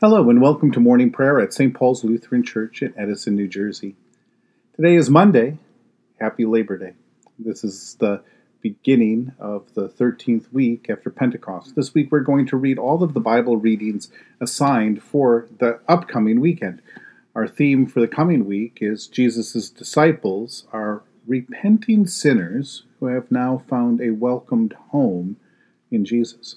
Hello, and welcome to morning prayer at St. Paul's Lutheran Church in Edison, New Jersey. Today is Monday. Happy Labor Day. This is the beginning of the 13th week after Pentecost. This week we're going to read all of the Bible readings assigned for the upcoming weekend. Our theme for the coming week is Jesus' disciples are repenting sinners who have now found a welcomed home in Jesus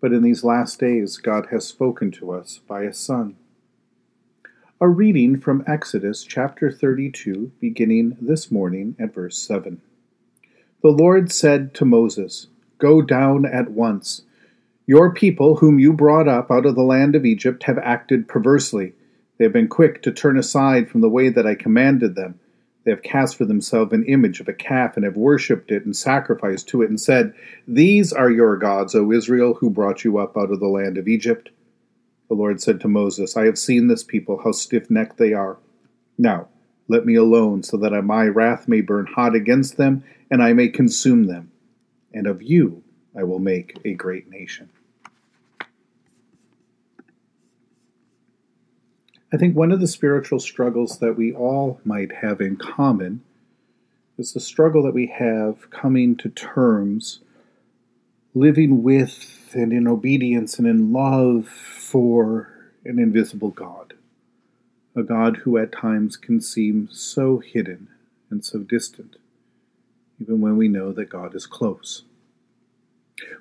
But in these last days, God has spoken to us by a Son. A reading from Exodus chapter 32, beginning this morning at verse 7. The Lord said to Moses, Go down at once. Your people, whom you brought up out of the land of Egypt, have acted perversely. They have been quick to turn aside from the way that I commanded them they have cast for themselves an image of a calf and have worshipped it and sacrificed to it and said, These are your gods, O Israel, who brought you up out of the land of Egypt. The Lord said to Moses, I have seen this people, how stiff necked they are. Now, let me alone, so that my wrath may burn hot against them, and I may consume them. And of you I will make a great nation. I think one of the spiritual struggles that we all might have in common is the struggle that we have coming to terms, living with and in obedience and in love for an invisible God, a God who at times can seem so hidden and so distant, even when we know that God is close.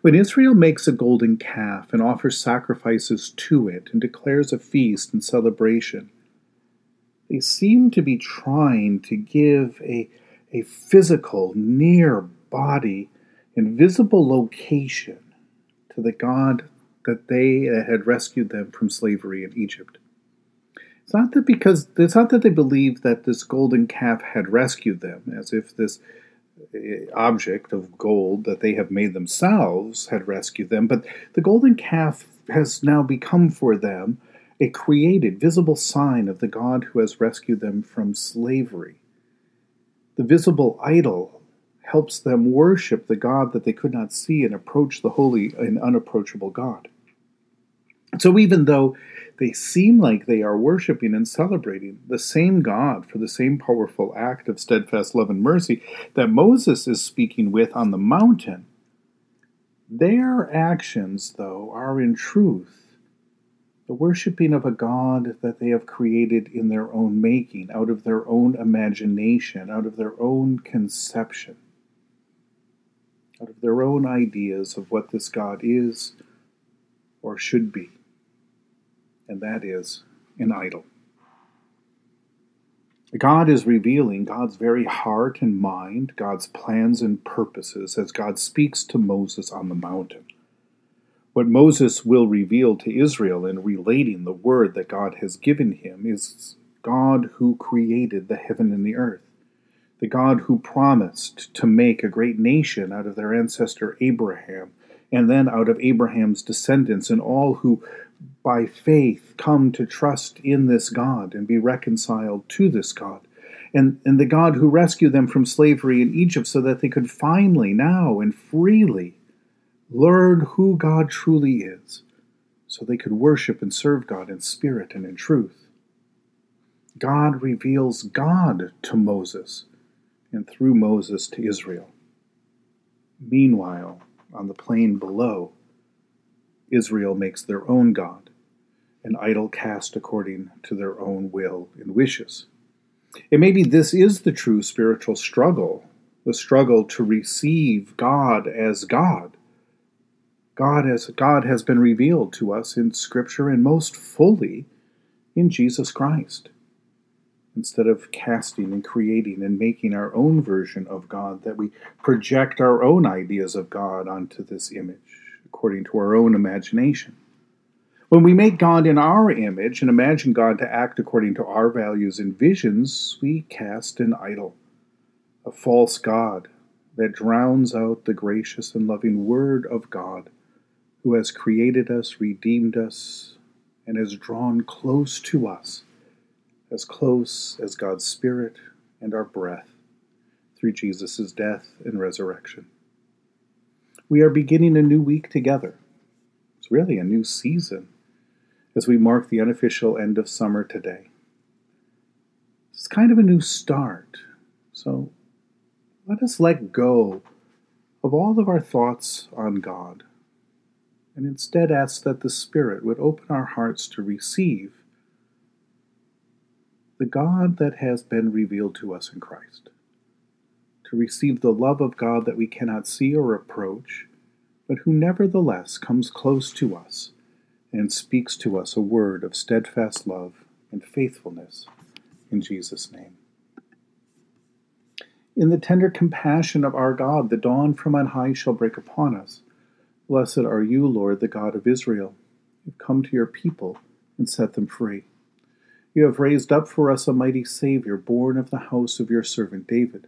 When Israel makes a golden calf and offers sacrifices to it and declares a feast and celebration, they seem to be trying to give a, a physical, near body and visible location to the God that they had rescued them from slavery in Egypt. It's not that because it's not that they believed that this golden calf had rescued them, as if this Uh, object of gold that they have made themselves had rescued them, but the golden calf has now become for them a created, visible sign of the God who has rescued them from slavery. The visible idol helps them worship the God that they could not see and approach the holy and unapproachable God. So even though they seem like they are worshiping and celebrating the same God for the same powerful act of steadfast love and mercy that Moses is speaking with on the mountain. Their actions, though, are in truth the worshiping of a God that they have created in their own making, out of their own imagination, out of their own conception, out of their own ideas of what this God is or should be and that is an idol. God is revealing God's very heart and mind, God's plans and purposes as God speaks to Moses on the mountain. What Moses will reveal to Israel in relating the word that God has given him is God who created the heaven and the earth, the God who promised to make a great nation out of their ancestor Abraham, and then out of Abraham's descendants and all who by faith come to trust in this God and be reconciled to this God. and, and the God who rescued them from slavery in Egypt so that they could finally, now and freely, learn who God truly is, so they could worship and serve God in spirit and in truth. God reveals God to Moses, and through Moses to Israel. Meanwhile, on the plain below, Israel makes their own God, an idol cast according to their own will and wishes. And maybe this is the true spiritual struggle the struggle to receive God as God. God as God has been revealed to us in Scripture and most fully in Jesus Christ. Instead of casting and creating and making our own version of God, that we project our own ideas of God onto this image according to our own imagination. When we make God in our image and imagine God to act according to our values and visions, we cast an idol, a false God that drowns out the gracious and loving Word of God, who has created us, redeemed us, and has drawn close to us, as close as God's Spirit and our breath, through Jesus' death and resurrection. We are beginning a new week together. It's really a new season as we mark the unofficial end of summer today. It's kind of a new start. So let us let go of all of our thoughts on God and instead ask that the Spirit would open our hearts to receive the God that has been revealed to us in Christ, to receive the love of God that we cannot see or approach, but who nevertheless comes close to us and speaks to us a word of steadfast love and faithfulness in Jesus' name. In the tender compassion of our God, the dawn from on high shall break upon us. Blessed are you, Lord, the God of Israel. You have come to your people and set them free. You have raised up for us a mighty Savior, born of the house of your servant David.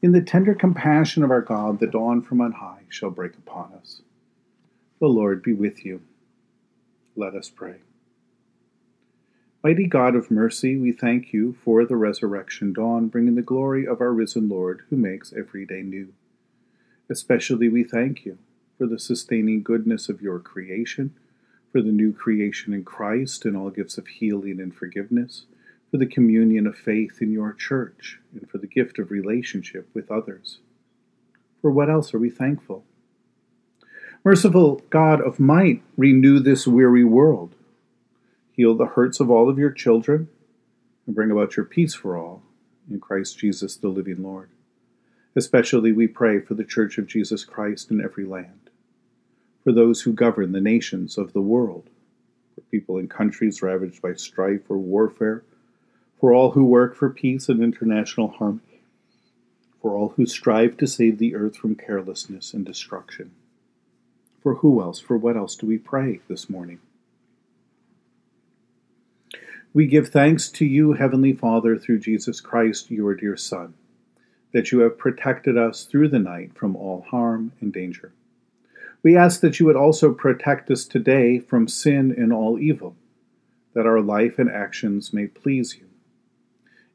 In the tender compassion of our God, the dawn from on high shall break upon us. The Lord be with you. Let us pray. Mighty God of mercy, we thank you for the resurrection dawn, bringing the glory of our risen Lord, who makes every day new. Especially we thank you for the sustaining goodness of your creation, for the new creation in Christ and all gifts of healing and forgiveness, for the communion of faith in your church, and for the gift of relationship with others. For what else are we thankful? Merciful God of might, renew this weary world Heal the hurts of all of your children and bring about your peace for all in Christ Jesus, the living Lord. Especially we pray for the Church of Jesus Christ in every land, for those who govern the nations of the world, for people in countries ravaged by strife or warfare, for all who work for peace and international harmony, for all who strive to save the earth from carelessness and destruction. For who else, for what else do we pray this morning? We give thanks to you, Heavenly Father, through Jesus Christ, your dear Son, that you have protected us through the night from all harm and danger. We ask that you would also protect us today from sin and all evil, that our life and actions may please you.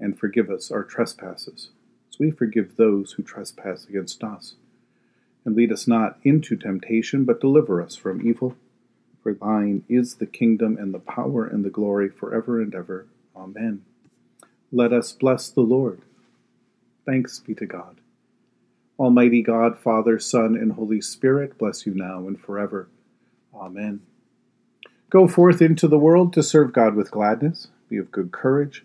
and forgive us our trespasses, as we forgive those who trespass against us. And lead us not into temptation, but deliver us from evil. For thine is the kingdom and the power and the glory forever and ever. Amen. Let us bless the Lord. Thanks be to God. Almighty God, Father, Son, and Holy Spirit, bless you now and forever. Amen. Go forth into the world to serve God with gladness. Be of good courage.